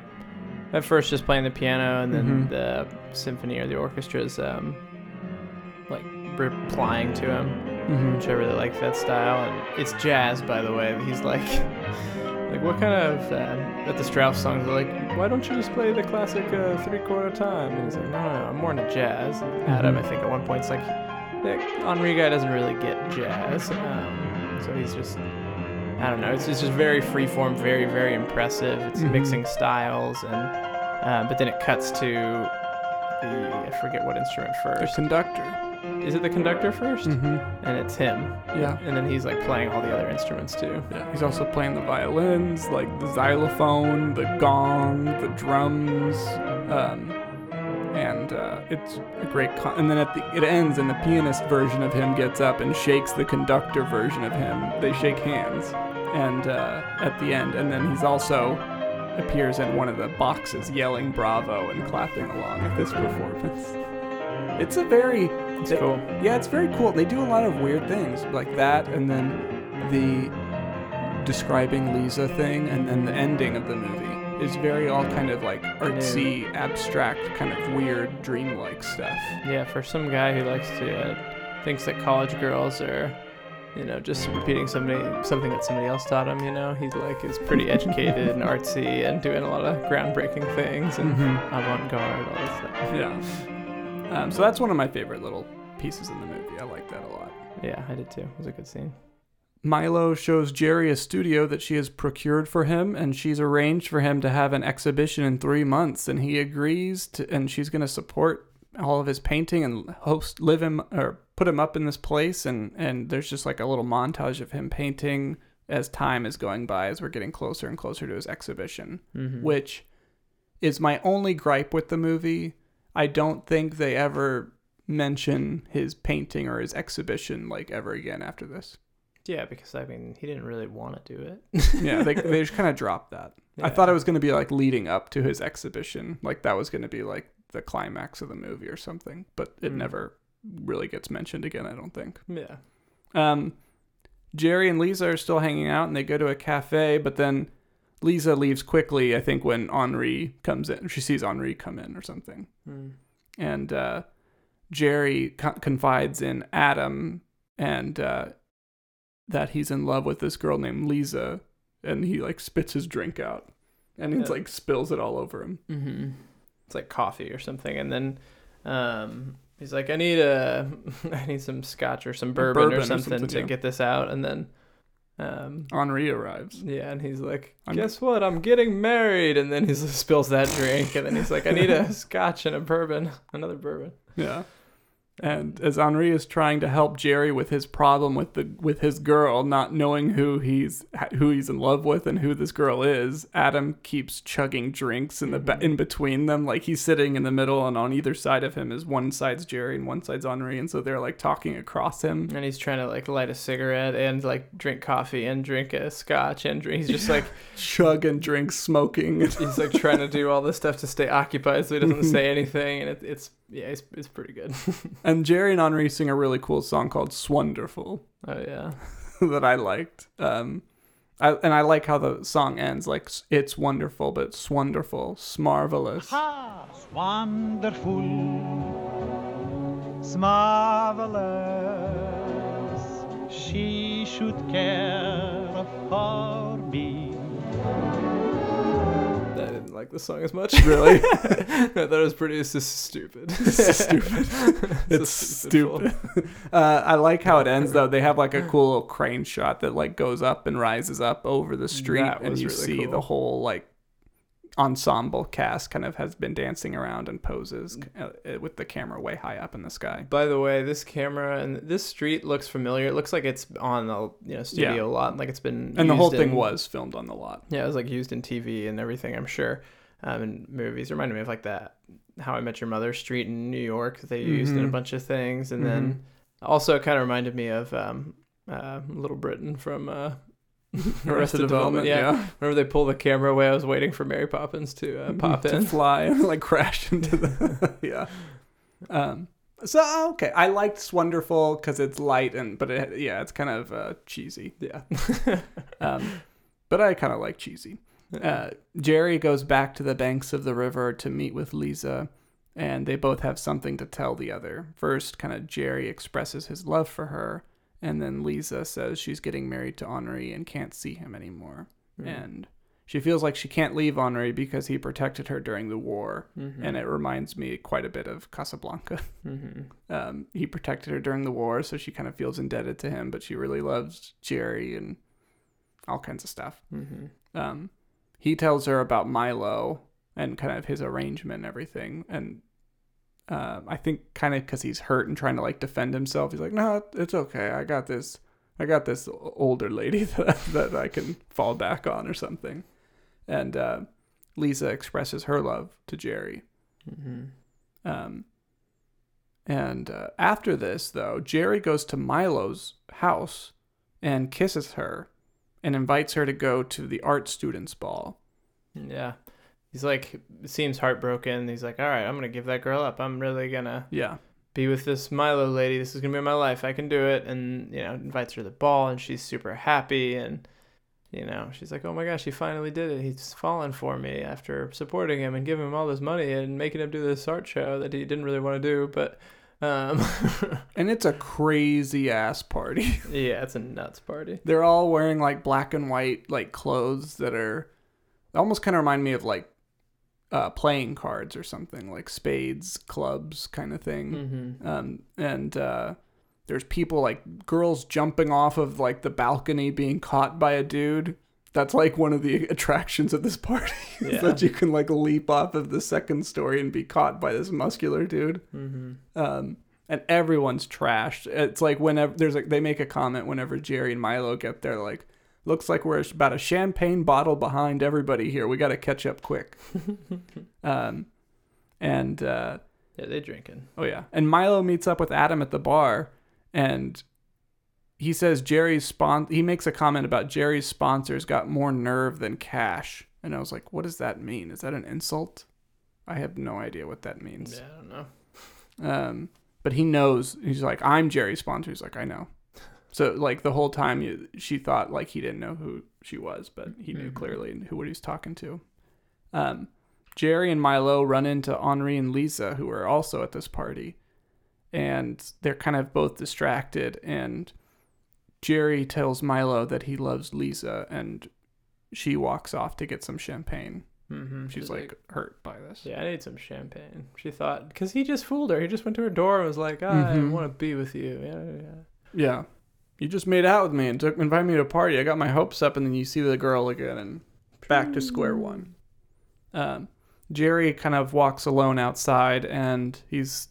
Speaker 2: at first just playing the piano, and then
Speaker 1: Mhm.
Speaker 2: the symphony or the orchestra's um, like replying to him.
Speaker 1: Mm-hmm.
Speaker 2: which I really like that style. And it's jazz, by the way. He's like, [LAUGHS] like what kind of um, at the Strauss songs? They're like, why don't you just play the classic uh, three quarter time? And he's like, no, no, no, I'm more into jazz. And Adam, I think at one point, it's like, Henri guy doesn't really get jazz, um, so he's just. I don't know. It's, it's just very freeform, very very impressive. It's
Speaker 1: Mhm.
Speaker 2: mixing styles, and uh, but then it cuts to the I forget what instrument first.
Speaker 1: The conductor.
Speaker 2: Is it the conductor 1st
Speaker 1: Mm-hmm.
Speaker 2: And it's him.
Speaker 1: Yeah.
Speaker 2: And then he's like playing all the other instruments too.
Speaker 1: Yeah, he's also playing the violins, like the xylophone, the gong, the drums, um, and uh, it's a great. Con- and then at the it ends, and the pianist version of him gets up and shakes the conductor version of him. They shake hands, and uh, at the end, and then he's also appears in one of the boxes, yelling "Bravo" and clapping along at this performance. [LAUGHS] It's a very
Speaker 2: It's cool.
Speaker 1: yeah, it's very cool. They do a lot of weird things like that, and then the describing Lisa thing, and then the ending of the movie is very all kind of like artsy, abstract, kind of weird, dreamlike stuff.
Speaker 2: Yeah, for some guy who likes to uh, thinks that college girls are, you know, just repeating somebody something that somebody else taught him. You know, he's like is pretty [LAUGHS] educated and artsy and doing a lot of groundbreaking things and
Speaker 1: Mhm.
Speaker 2: avant-garde, all this stuff.
Speaker 1: Yeah. Um, so that's one of my favorite little pieces in the movie. I like that a lot.
Speaker 2: Yeah, I did too. It was a good scene.
Speaker 1: Milo shows Jerry a studio that she has procured for him, and she's arranged for him to have an exhibition in three months. And he agrees to, and she's going to support all of his painting and host, live him or put him up in this place. And and there's just like a little montage of him painting as time is going by, as we're getting closer and closer to his exhibition,
Speaker 2: Mm-hmm.
Speaker 1: which is my only gripe with the movie. I don't think they ever mention his painting or his exhibition like ever again after this.
Speaker 2: Yeah, because I mean, he didn't really want to do it.
Speaker 1: yeah, they, [LAUGHS] they just kind of dropped that. I thought it was going to be like leading up to his exhibition, like that was going to be like the climax of the movie or something, but it
Speaker 2: Mm.
Speaker 1: never really gets mentioned again. I don't think.
Speaker 2: Yeah.
Speaker 1: Um, Jerry and Lisa are still hanging out, and they go to a cafe, but then Lisa leaves quickly. I think when Henri comes in, she sees Henri come in or something,
Speaker 2: Mm.
Speaker 1: and uh, Jerry co- confides in Adam and uh, that he's in love with this girl named Lisa, and he like spits his drink out, and he's
Speaker 2: Yeah.
Speaker 1: like spills it all over him.
Speaker 2: Mm-hmm. It's like coffee or something, and then um, he's like, "I need a, [LAUGHS] I need some scotch or some bourbon,
Speaker 1: bourbon
Speaker 2: or
Speaker 1: or
Speaker 2: something,
Speaker 1: something,
Speaker 2: to
Speaker 1: yeah.
Speaker 2: get this out." And then, um,
Speaker 1: Henri arrives.
Speaker 2: yeah, and he's like, "Guess what? I'm getting married." And then he [LAUGHS] spills that drink, and then he's like, "I need a [LAUGHS] scotch and a bourbon, [LAUGHS] another bourbon."
Speaker 1: Yeah. And as Henri is trying to help Jerry with his problem with the with his girl, not knowing who he's who he's in love with and who this girl is, Adam keeps chugging drinks in the ba- in between them, like he's sitting in the middle, and on either side of him is one side's Jerry and one side's Henri, and so they're like talking across him.
Speaker 2: And he's trying to like light a cigarette and like drink coffee and drink a scotch and drink. He's just like [LAUGHS]
Speaker 1: chug and drink, smoking.
Speaker 2: he's like trying to do all this stuff to stay occupied, so he doesn't [LAUGHS] say anything, and it, it's yeah, it's it's pretty good. [LAUGHS]
Speaker 1: and Jerry and Henri sing a really cool song called "Swonderful"
Speaker 2: oh yeah. [LAUGHS]
Speaker 1: that I liked. Um, I, and I like how the song ends like it's wonderful, but it's wonderful, smarvelous.
Speaker 6: It's wonderful, it's marvelous. She should care for me.
Speaker 2: Like this song as much. [LAUGHS]
Speaker 1: Really? [LAUGHS]
Speaker 2: I thought it was pretty. It's just stupid. [LAUGHS]
Speaker 1: It's stupid. It's stupid. Uh, I like how it ends though. They have like a cool little crane shot that like goes up and rises up over the street, and you
Speaker 2: really
Speaker 1: see
Speaker 2: cool.
Speaker 1: the whole like ensemble cast kind of has been dancing around and poses uh, uh, with the camera way high up in the sky.
Speaker 2: By the way, this camera and this street looks familiar. It looks like it's on the you know studio
Speaker 1: Yeah.
Speaker 2: lot, like it's been.
Speaker 1: And the whole
Speaker 2: used
Speaker 1: thing was filmed on the lot.
Speaker 2: Yeah, it was like used in TV and everything. I'm sure, um, in movies. It reminded me of like that How I Met Your Mother street in New York. that They used in a
Speaker 1: Mhm.
Speaker 2: bunch of things, and then also it kind of reminded me of um, uh, Little Britain from uh, [LAUGHS] Arrested Development. Yeah. Remember they pull the camera away, I was waiting for Mary Poppins to uh, [LAUGHS] pop
Speaker 1: to
Speaker 2: in.
Speaker 1: fly and like [LAUGHS] crash into the yeah. Um. So okay, I liked Wonderful because it's light and but it, yeah, it's kind of uh, cheesy.
Speaker 2: Yeah.
Speaker 1: Um, but I kind of like cheesy. Uh, Jerry goes back to the banks of the river to meet with Lisa, and they both have something to tell the other. First, kind of Jerry expresses his love for her, and then Lisa says she's getting married to Henri and can't see him anymore. And she feels like she can't leave Henri because he protected her during the war,
Speaker 2: Mhm.
Speaker 1: and it reminds me quite a bit of Casablanca. [LAUGHS]
Speaker 2: Mhm.
Speaker 1: Um, he protected her during the war, so she kind of feels indebted to him, but she really loves Jerry and all kinds of stuff.
Speaker 2: Mhm.
Speaker 1: Um, he tells her about Milo and kind of his arrangement and everything. And uh, I think kind of because he's hurt and trying to like defend himself, he's like, "No, it's okay. I got this. I got this older lady [LAUGHS] that that I can fall back on or something." And uh, Lisa expresses her love to Jerry.
Speaker 2: Mhm.
Speaker 1: Um, and uh, after this, though, Jerry goes to Milo's house and kisses her and invites her to go to the art students' ball.
Speaker 2: Yeah. He's like, seems heartbroken. He's like, all right, I'm going to give that girl up. I'm really going to
Speaker 1: Yeah.
Speaker 2: be with this Milo lady. This is going to be my life. I can do it. And, you know, invites her to the ball and she's super happy. And, you know, she's like, oh my gosh, he finally did it. He's fallen for me after supporting him and giving him all this money and making him do this art show that he didn't really want to do. But, um, [LAUGHS]
Speaker 1: And it's a crazy ass party. [LAUGHS]
Speaker 2: yeah, it's a nuts party.
Speaker 1: They're all wearing like black and white like clothes that are almost kind of remind me of like uh, playing cards or something like spades, clubs kind of thing.
Speaker 2: Mm-hmm.
Speaker 1: um, and uh, there's people like girls jumping off of like the balcony being caught by a dude that's like one of the [LAUGHS] attractions of this party [LAUGHS] is
Speaker 2: Yeah.
Speaker 1: that you can like leap off of the second story and be caught by this muscular dude
Speaker 2: Mm-hmm.
Speaker 1: um, and everyone's trashed it's like whenever there's like they make a comment whenever jerry and milo get there like looks like we're about a champagne bottle behind everybody here we got to catch up quick [LAUGHS] um, and uh,
Speaker 2: Yeah, they're drinking.
Speaker 1: Oh yeah. And Milo meets up with Adam at the bar and he says Jerry's spon he makes a comment about Jerry's sponsors got more nerve than cash. And I was like, what does that mean? Is that an insult? I have no idea what that means.
Speaker 2: Yeah, I don't know.
Speaker 1: Um but he knows he's like, I'm Jerry's sponsor. He's like, I know. So like the whole time you, she thought like he didn't know who she was, but he knew
Speaker 2: Mhm.
Speaker 1: clearly who what he was talking to. Um Jerry and Milo run into Henri and Lisa, who are also at this party, and they're kind of both distracted. And Jerry tells Milo that he loves Lisa, and she walks off to get some champagne.
Speaker 2: Mm-hmm.
Speaker 1: She's like hurt by this.
Speaker 2: Yeah, I need some champagne. She thought, because he just fooled her. He just went to her door and was like, I
Speaker 1: Mhm.
Speaker 2: want to be with you. Yeah, yeah, yeah.
Speaker 1: You just made out with me and took invited me to a party. I got my hopes up, and then you see the girl again, and back to square one. Um, Jerry kind of walks alone outside, and he's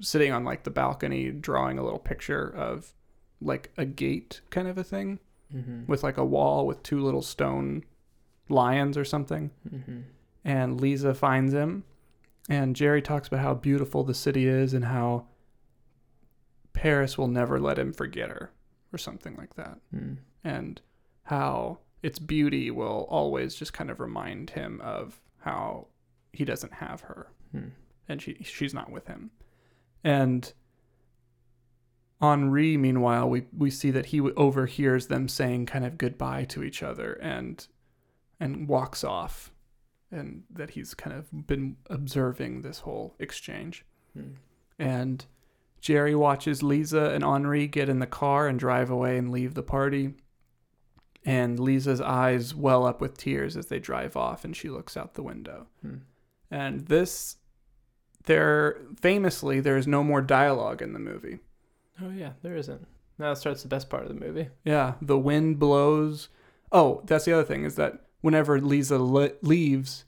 Speaker 1: sitting on like the balcony, drawing a little picture of like a gate kind of a thing
Speaker 2: Mm-hmm.
Speaker 1: with like a wall with two little stone lions or something.
Speaker 2: Mm-hmm.
Speaker 1: And Lisa finds him, and Jerry talks about how beautiful the city is and how Paris will never let him forget her, or something like that
Speaker 2: Mm.
Speaker 1: and how its beauty will always just kind of remind him of how he doesn't have her
Speaker 2: Hmm.
Speaker 1: and she she's not with him. And Henri, meanwhile, we we see that he overhears them saying kind of goodbye to each other and and walks off, and that he's kind of been observing this whole exchange.
Speaker 2: Hmm.
Speaker 1: And Jerry watches Lisa and Henri get in the car and drive away and leave the party. And Lisa's eyes well up with tears as they drive off and she looks out the window.
Speaker 2: Hmm.
Speaker 1: And this, there, famously, there is no more dialogue in the movie.
Speaker 2: Oh, yeah, there isn't. Now it starts the best part of the movie.
Speaker 1: Yeah, the wind blows. Oh, that's the other thing is that whenever Lisa le- leaves,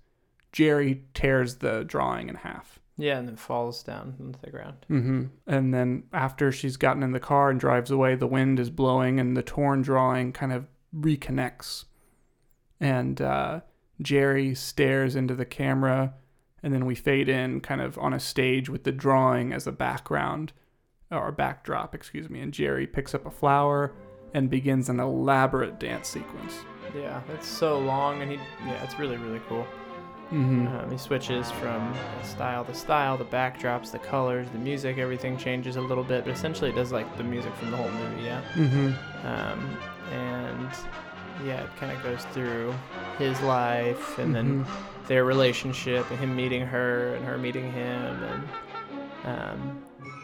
Speaker 1: Jerry tears the drawing in half.
Speaker 2: Yeah, and then falls down into the ground.
Speaker 1: hmm And then after she's gotten in the car and drives away, the wind is blowing and the torn drawing kind of reconnects. And uh, Jerry stares into the camera, and then we fade in kind of on a stage with the drawing as a background or backdrop, excuse me. And Jerry picks up a flower and begins an elaborate dance sequence.
Speaker 2: Yeah, it's so long, and he yeah, it's really really cool.
Speaker 1: Mm-hmm.
Speaker 2: Um, he switches from style to style, the backdrops, the colors, the music, everything changes a little bit, but essentially it does like the music from the whole movie, yeah.
Speaker 1: Mm-hmm.
Speaker 2: Um, and yeah, it kind of goes through his life and then
Speaker 1: Mm-hmm.
Speaker 2: their relationship and him meeting her and her meeting him, and um,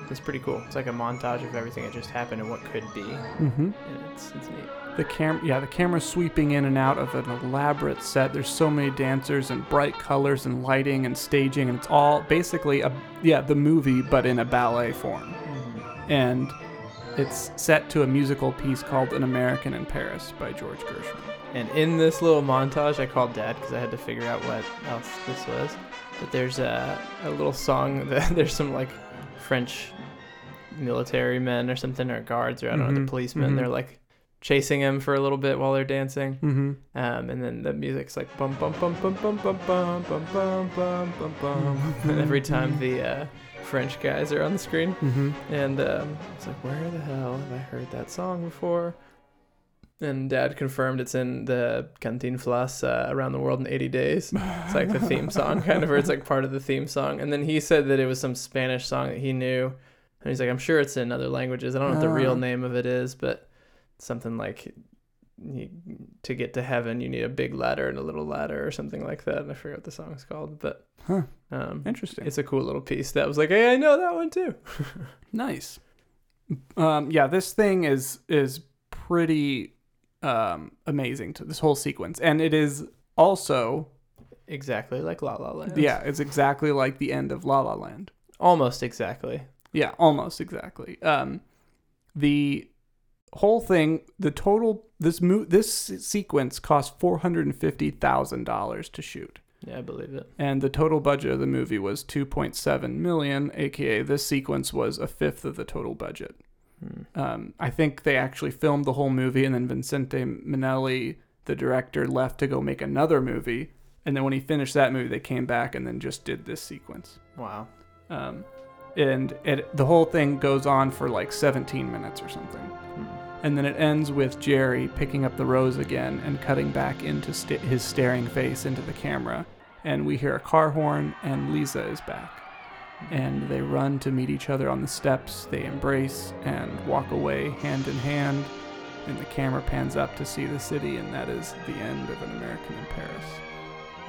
Speaker 2: it's pretty cool. It's like a montage of everything that just happened and what could be,
Speaker 1: Mm-hmm.
Speaker 2: it's it's neat.
Speaker 1: The cam, yeah, the camera's sweeping in and out of an elaborate set. There's so many dancers and bright colors and lighting and staging, and it's all basically a yeah the movie, but in a ballet form. And it's set to a musical piece called An American in Paris by George Gershwin.
Speaker 2: And in this little montage, I called Dad because I had to figure out what else this was. But there's a, a little song [LAUGHS] that there's some like French military men or something or guards or I don't know
Speaker 1: Mhm,
Speaker 2: the policemen.
Speaker 1: mhm.
Speaker 2: They're like chasing him for a little bit while they're dancing.
Speaker 1: Mm-hmm.
Speaker 2: Um, and then the music's like bum bum bum bum bum bum bum bum bum bum bum bum. And every time the uh, French guys are on the screen,
Speaker 1: Mm-hmm.
Speaker 2: and um, it's like, where the hell have I heard that song before? And Dad confirmed it's in the Cantinflas uh, Around the World in 80 Days. It's like the theme song, kind of, or it's like part of the theme song. And then he said that it was some Spanish song that he knew. And he's like, I'm sure it's in other languages. I don't know what the
Speaker 1: Ah.
Speaker 2: real name of it is, but something like you, to get to heaven, you need a big ladder and a little ladder or something like that. And I forget what the song's called, but
Speaker 1: Huh.
Speaker 2: um,
Speaker 1: Interesting.
Speaker 2: it's a cool little piece that was like, hey, I know that one too. [LAUGHS]
Speaker 1: Nice. Um, yeah, this thing is is pretty um, amazing to this whole sequence, and it is also
Speaker 2: Exactly like La La Land.
Speaker 1: yeah, it's exactly like the end of La La Land.
Speaker 2: Almost exactly.
Speaker 1: Yeah, almost exactly. Um, the whole thing, the total this mo- this sequence cost four hundred and fifty thousand dollars to shoot,
Speaker 2: Yeah, I believe it.
Speaker 1: and the total budget of the movie was two point seven million. AKA, this sequence was a fifth of the total budget.
Speaker 2: Hmm.
Speaker 1: Um, I think they actually filmed the whole movie, and then Vincente Minnelli, the director, left to go make another movie. And then when he finished that movie, they came back and then just did this sequence.
Speaker 2: Wow.
Speaker 1: Um, and it, the whole thing goes on for like 17 minutes or something. And then it ends with Jerry picking up the rose again and cutting back into st- his staring face into the camera. And we hear a car horn, and Lisa is back. And they run to meet each other on the steps. They embrace and walk away hand in hand. And the camera pans up to see the city, and that is the end of An American in Paris.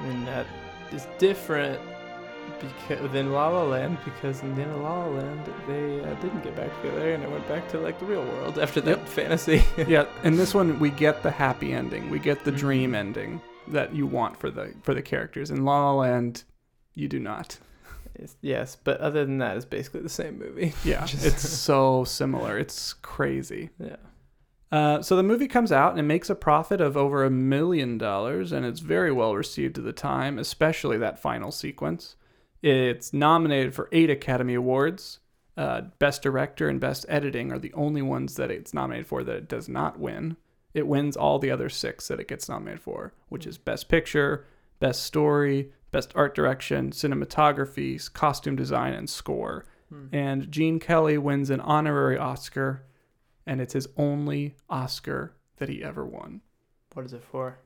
Speaker 2: And that is different because than La La Land because in La La Land they uh, didn't get back together and it went back to like the real world after that
Speaker 1: Yep.
Speaker 2: fantasy. [LAUGHS]
Speaker 1: yeah, in this one we get the happy ending. We get the
Speaker 2: Mhm.
Speaker 1: dream ending that you want for the for the characters. In La La Land, you do not.
Speaker 2: It's- yes, but other than that, it's basically the same movie. [LAUGHS]
Speaker 1: Yeah,
Speaker 2: Just-
Speaker 1: it's so similar. It's crazy.
Speaker 2: Yeah.
Speaker 1: Uh, so the movie comes out and it makes a profit of over a million dollars, and it's very well received at the time, especially that final sequence. It's nominated for eight Academy Awards. Uh, Best Director and Best Editing are the only ones that it's nominated for that it does not win. It wins all the other six that it gets nominated for, which is Best Picture, Best Story, Best Art Direction, Cinematography, Costume Design, and Score. And Gene Kelly wins an honorary Oscar, and it's his only Oscar that he ever won
Speaker 2: What is it for?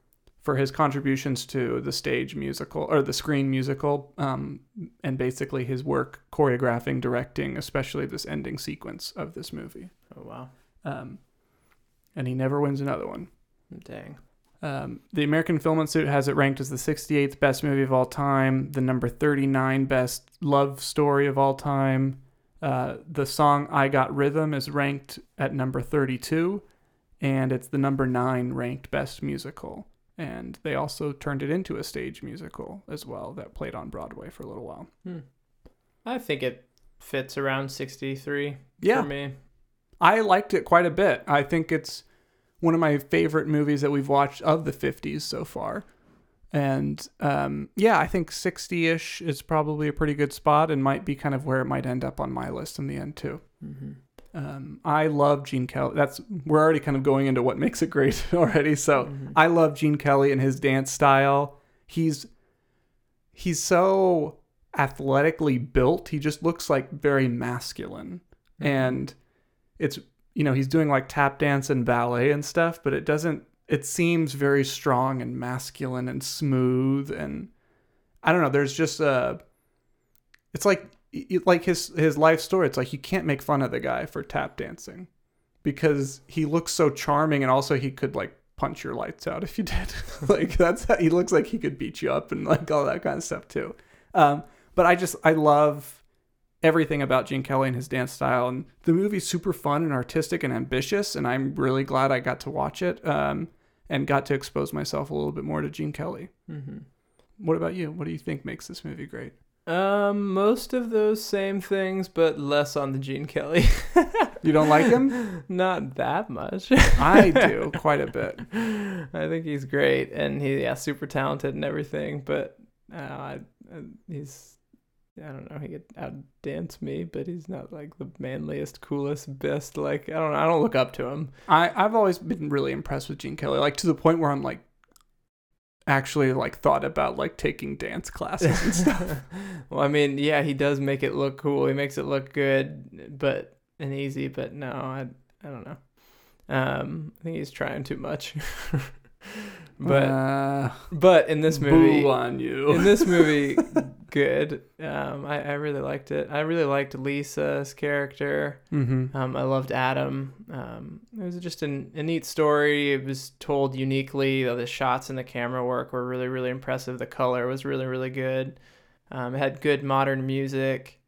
Speaker 1: For his contributions to the stage musical or the screen musical, um, and basically his work choreographing, directing, especially this ending sequence of this movie.
Speaker 2: Oh wow.
Speaker 1: Um, and he never wins another one.
Speaker 2: Dang.
Speaker 1: Um, the American Film Institute has it ranked as the 68th best movie of all time, the number 39 best love story of all time. Uh, the song I Got Rhythm is ranked at number 32, and it's the number nine ranked best musical. And they also turned it into a stage musical as well that played on Broadway for a little while.
Speaker 2: Hmm. I think it fits around 63
Speaker 1: Yeah.
Speaker 2: for me.
Speaker 1: I liked it quite a bit. I think it's one of my favorite movies that we've watched of the 50s so far. And um, yeah, I think 60 ish is probably a pretty good spot and might be kind of where it might end up on my list in the end, too.
Speaker 2: Mm-hmm.
Speaker 1: Um, I love Gene Kelly. That's we're already kind of going into what makes it great [LAUGHS] already. So
Speaker 2: Mhm.
Speaker 1: I love Gene Kelly and his dance style. He's he's so athletically built. He just looks like very masculine.
Speaker 2: Mhm.
Speaker 1: And it's you know, he's doing like tap dance and ballet and stuff, but it doesn't it seems very strong and masculine and smooth and I don't know, there's just a it's like like his his life story. It's like you can't make fun of the guy for tap dancing because he looks so charming and also he could like punch your lights out if you did. [LAUGHS] like that's how he looks like he could beat you up and like all that kind of stuff too. Um, but I just I love everything about Gene Kelly and his dance style and the movie's super fun and artistic and ambitious and I'm really glad I got to watch it um, and got to expose myself a little bit more to Gene Kelly.
Speaker 2: Mm-hmm.
Speaker 1: What about you? What do you think makes this movie great?
Speaker 2: Um, most of those same things, but less on the Gene Kelly.
Speaker 1: You don't like him? [LAUGHS]
Speaker 2: Not that much.
Speaker 1: I do quite a bit. [LAUGHS]
Speaker 2: I think he's great, and he yeah, super talented and everything. But uh, I, uh, he's I don't know. He could outdance me, but he's not like the manliest, coolest, best. Like I don't know. I don't look up to him.
Speaker 1: I, I've always been really impressed with Gene Kelly, like to the point where I'm like actually like thought about like taking dance classes and stuff. [LAUGHS]
Speaker 2: well, I mean, yeah, he does make it look cool. He makes it look good, but and easy. But no, I I don't know. Um, I think he's trying too much. [LAUGHS] but
Speaker 1: uh,
Speaker 2: but in this movie,
Speaker 1: on you.
Speaker 2: in this movie, [LAUGHS] good. Um, I I really liked it. I really liked Lisa's character.
Speaker 1: mm-hmm.
Speaker 2: Um, I loved Adam. Um, it was just an, a neat story. It was told uniquely. The shots and the camera work were really, really impressive. The color was really, really good. Um, it had good modern music.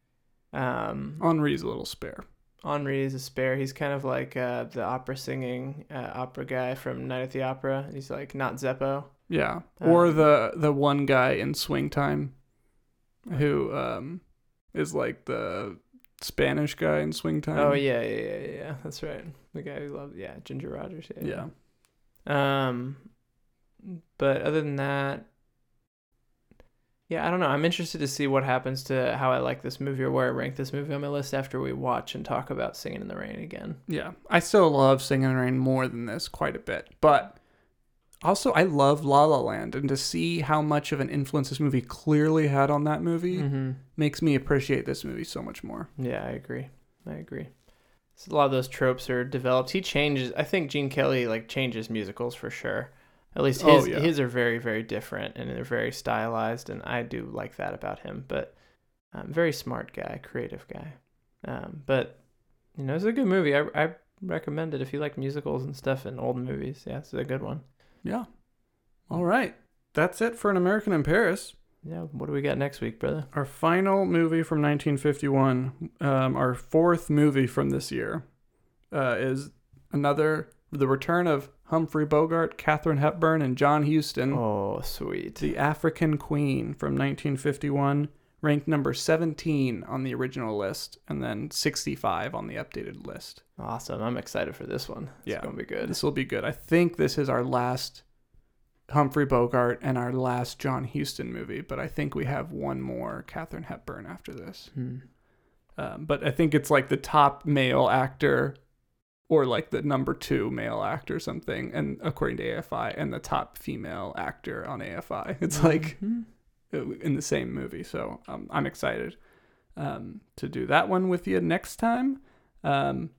Speaker 2: Um,
Speaker 1: Henri's a little spare.
Speaker 2: Henri is a spare. He's kind of like uh, the opera singing uh, opera guy from Night at the Opera. He's like not Zeppo.
Speaker 1: Yeah. Or
Speaker 2: Um,
Speaker 1: the the one guy in Swing Time who um is like the Spanish guy in Swing Time.
Speaker 2: Oh yeah, yeah, yeah, yeah. That's right. The guy who loved yeah Ginger Rogers. Yeah.
Speaker 1: Yeah.
Speaker 2: Um, but other than that, yeah, I don't know. I'm interested to see what happens to how I like this movie or where I rank this movie on my list after we watch and talk about Singing in the Rain again.
Speaker 1: Yeah. I still love Singing in the Rain more than this quite a bit. But also I love La La Land and to see how much of an influence this movie clearly had on that movie
Speaker 2: Mm-hmm.
Speaker 1: makes me appreciate this movie so much more.
Speaker 2: Yeah, I agree. I agree. So a lot of those tropes are developed. He changes. I think Gene Kelly like changes musicals for sure. At least his
Speaker 1: Oh, yeah.
Speaker 2: his are very very different and they're very stylized, and I do like that about him. But um, very smart guy, creative guy. Um, but you know, it's a good movie. I I recommend it if you like musicals and stuff and old movies. Yeah, it's a good one.
Speaker 1: Yeah. All right. That's it for An American in Paris.
Speaker 2: Yeah. What do we got next week, brother?
Speaker 1: Our final movie from 1951, um, our fourth movie from this year, uh, is another the return of Humphrey Bogart, Katharine Hepburn, and John Huston,
Speaker 2: Oh, sweet.
Speaker 1: the African Queen from 1951, ranked number 17 on the original list, and then 65 on the updated list.
Speaker 2: Awesome. I'm excited for this one. It's
Speaker 1: Yeah.
Speaker 2: gonna be good.
Speaker 1: This will be good. I think this is our last Humphrey Bogart and our last John Huston movie, but I think we have one more Katharine Hepburn after this.
Speaker 2: Hmm.
Speaker 1: Um, but I think it's like the top male actor or like the number two male actor or something, and according to AFI, and the top female actor on AFI. [LAUGHS] It's like
Speaker 2: Mhm.
Speaker 1: In the same movie. So um, I'm excited um, to do that one with you next time. Um,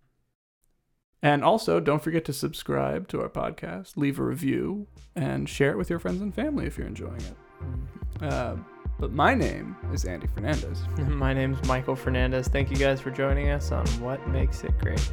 Speaker 1: and also, don't forget to subscribe to our podcast, leave a review, and share it with your friends and family if you're enjoying it. Uh, but my name is Andy Fernandez. [LAUGHS]
Speaker 2: My name's Michael Fernandez. Thank you guys for joining us on What Makes It Great.